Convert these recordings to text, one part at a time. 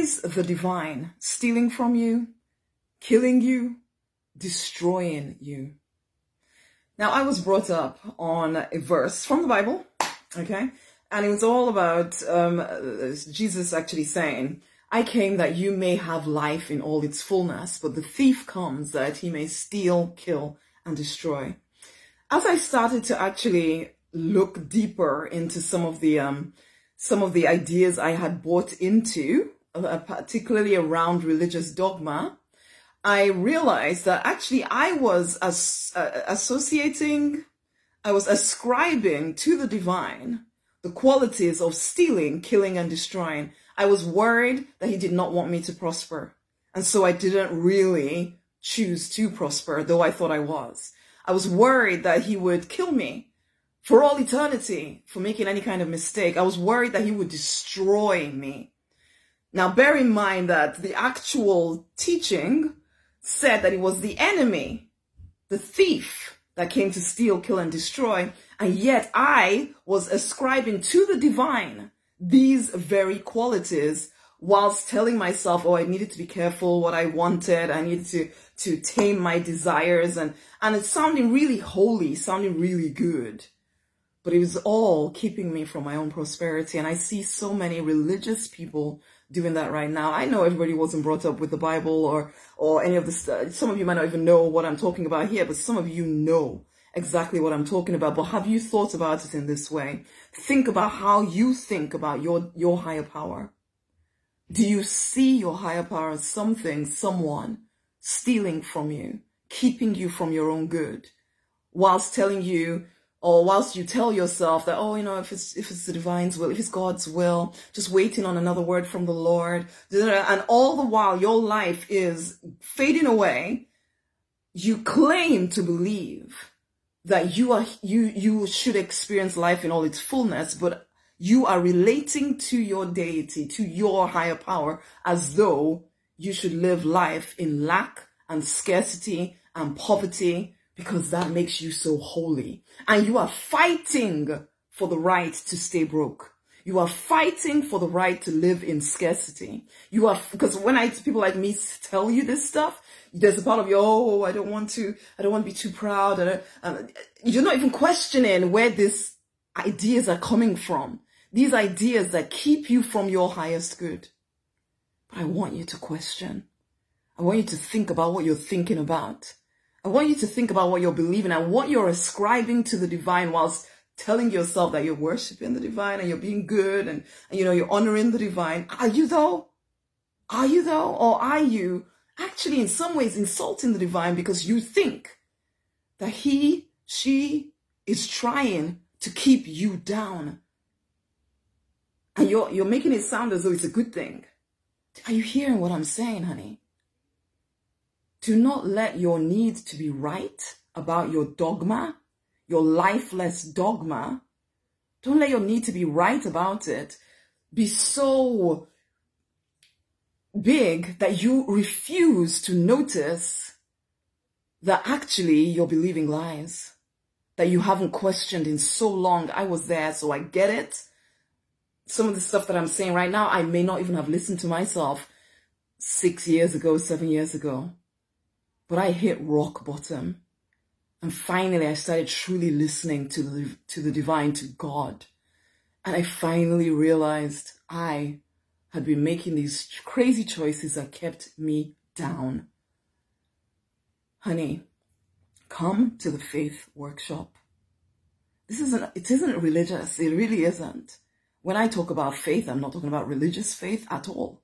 always the divine stealing from you, killing you, destroying you. Now, I was brought up on a verse from the Bible, okay? And it was all about um, Jesus actually saying, I came that you may have life in all its fullness, but the thief comes that he may steal, kill, and destroy. As I started to actually look deeper into some of the um, some of the ideas I had bought into, uh, particularly around religious dogma, I realized that actually I was as, uh, associating, I was ascribing to the divine the qualities of stealing, killing, and destroying. I was worried that he did not want me to prosper. And so I didn't really choose to prosper, though I thought I was. I was worried that he would kill me for all eternity for making any kind of mistake. I was worried that he would destroy me. Now, bear in mind that the actual teaching said that it was the enemy, the thief, that came to steal, kill, and destroy. And yet I was ascribing to the divine these very qualities whilst telling myself, oh, I needed to be careful what I wanted. I needed to, to tame my desires. And, and it's sounding really holy, sounding really good but it was all keeping me from my own prosperity. And I see so many religious people doing that right now. I know everybody wasn't brought up with the Bible or, or any of the stuff. Some of you might not even know what I'm talking about here, but some of you know exactly what I'm talking about. But have you thought about it in this way? Think about how you think about your, your higher power. Do you see your higher power as something, someone stealing from you, keeping you from your own good, whilst telling you or whilst you tell yourself that, oh, you know, if it's, if it's the divine's will, if it's God's will, just waiting on another word from the Lord, and all the while your life is fading away, you claim to believe that you are, you, you should experience life in all its fullness, but you are relating to your deity, to your higher power, as though you should live life in lack and scarcity and poverty because that makes you so holy. And you are fighting for the right to stay broke. You are fighting for the right to live in scarcity. You are, because when I, people like me tell you this stuff, there's a part of you, oh, I don't want to, I don't want to be too proud. Um, you're not even questioning where these ideas are coming from. These ideas that keep you from your highest good. But I want you to question. I want you to think about what you're thinking about. I want you to think about what you're believing and what you're ascribing to the divine whilst telling yourself that you're worshiping the divine and you're being good and, and, you know, you're honoring the divine. Are you though? Are you though? Or are you actually in some ways insulting the divine because you think that he, she is trying to keep you down? And you're, you're making it sound as though it's a good thing. Are you hearing what I'm saying, honey? Do not let your need to be right about your dogma, your lifeless dogma, don't let your need to be right about it be so big that you refuse to notice that actually you're believing lies that you haven't questioned in so long. I was there, so I get it. Some of the stuff that I'm saying right now, I may not even have listened to myself six years ago, seven years ago. But I hit rock bottom. And finally, I started truly listening to the, to the divine, to God. And I finally realized I had been making these crazy choices that kept me down. Honey, come to the faith workshop. This isn't, it isn't religious. It really isn't. When I talk about faith, I'm not talking about religious faith at all.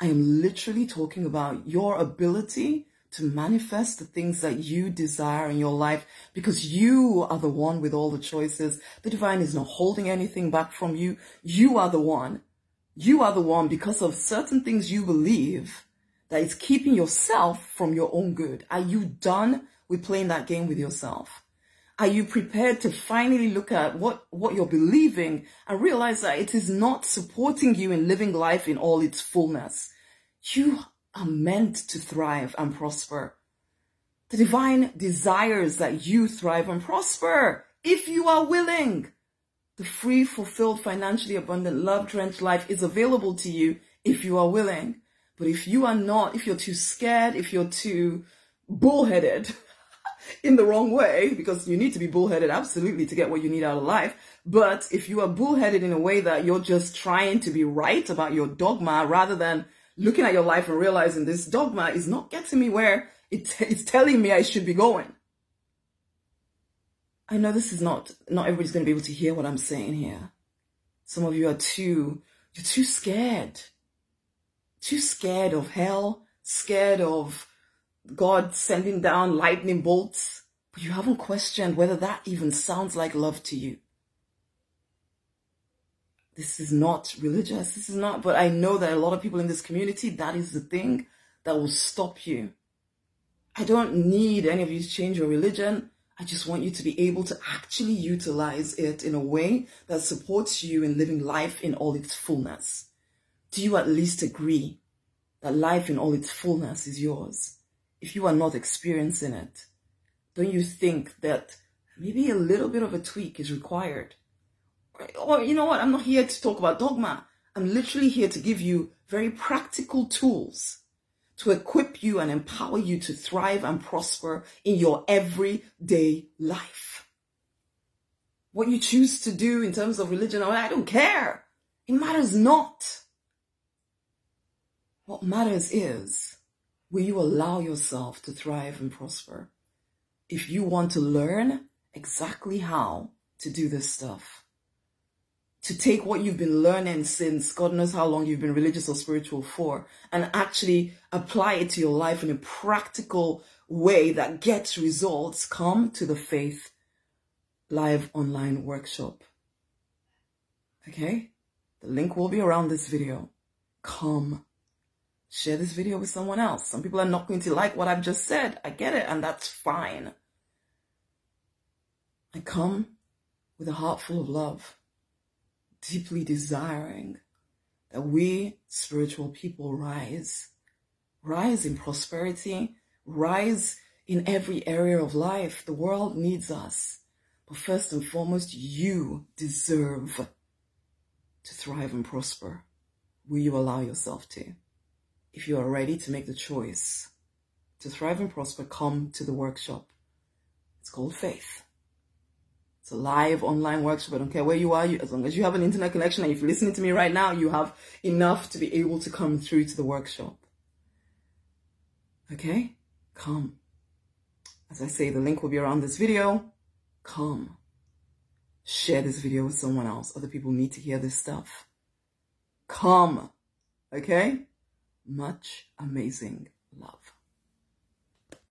I am literally talking about your ability to manifest the things that you desire in your life because you are the one with all the choices. The divine is not holding anything back from you. You are the one. You are the one because of certain things you believe that is keeping yourself from your own good. Are you done with playing that game with yourself? Are you prepared to finally look at what, what you're believing and realize that it is not supporting you in living life in all its fullness? You are meant to thrive and prosper. The divine desires that you thrive and prosper if you are willing. The free, fulfilled, financially abundant, love drenched life is available to you if you are willing. But if you are not, if you're too scared, if you're too bullheaded in the wrong way, because you need to be bullheaded absolutely to get what you need out of life. But if you are bullheaded in a way that you're just trying to be right about your dogma rather than looking at your life and realizing this dogma is not getting me where it, it's telling me I should be going. I know this is not, not everybody's going to be able to hear what I'm saying here. Some of you are too, you're too scared. Too scared of hell, scared of God sending down lightning bolts, but you haven't questioned whether that even sounds like love to you. This is not religious. This is not, but I know that a lot of people in this community, that is the thing that will stop you. I don't need any of you to change your religion. I just want you to be able to actually utilize it in a way that supports you in living life in all its fullness. Do you at least agree that life in all its fullness is yours? If you are not experiencing it, don't you think that maybe a little bit of a tweak is required? Or, you know what? I'm not here to talk about dogma. I'm literally here to give you very practical tools to equip you and empower you to thrive and prosper in your everyday life. What you choose to do in terms of religion, oh, I don't care. It matters not. What matters is, will you allow yourself to thrive and prosper? If you want to learn exactly how to do this stuff, to take what you've been learning since God knows how long you've been religious or spiritual for and actually apply it to your life in a practical way that gets results, come to the Faith Live Online Workshop. Okay? The link will be around this video. Come. Share this video with someone else. Some people are not going to like what I've just said. I get it, and that's fine. I come with a heart full of love deeply desiring that we spiritual people rise, rise in prosperity, rise in every area of life. The world needs us. But first and foremost, you deserve to thrive and prosper. Will you allow yourself to? If you are ready to make the choice to thrive and prosper, come to the workshop. It's called Faith. It's a live online workshop. I don't care where you are. You, as long as you have an internet connection and if you're listening to me right now, you have enough to be able to come through to the workshop. Okay? Come. As I say, the link will be around this video. Come. Share this video with someone else. Other people need to hear this stuff. Come. Okay? Much amazing love.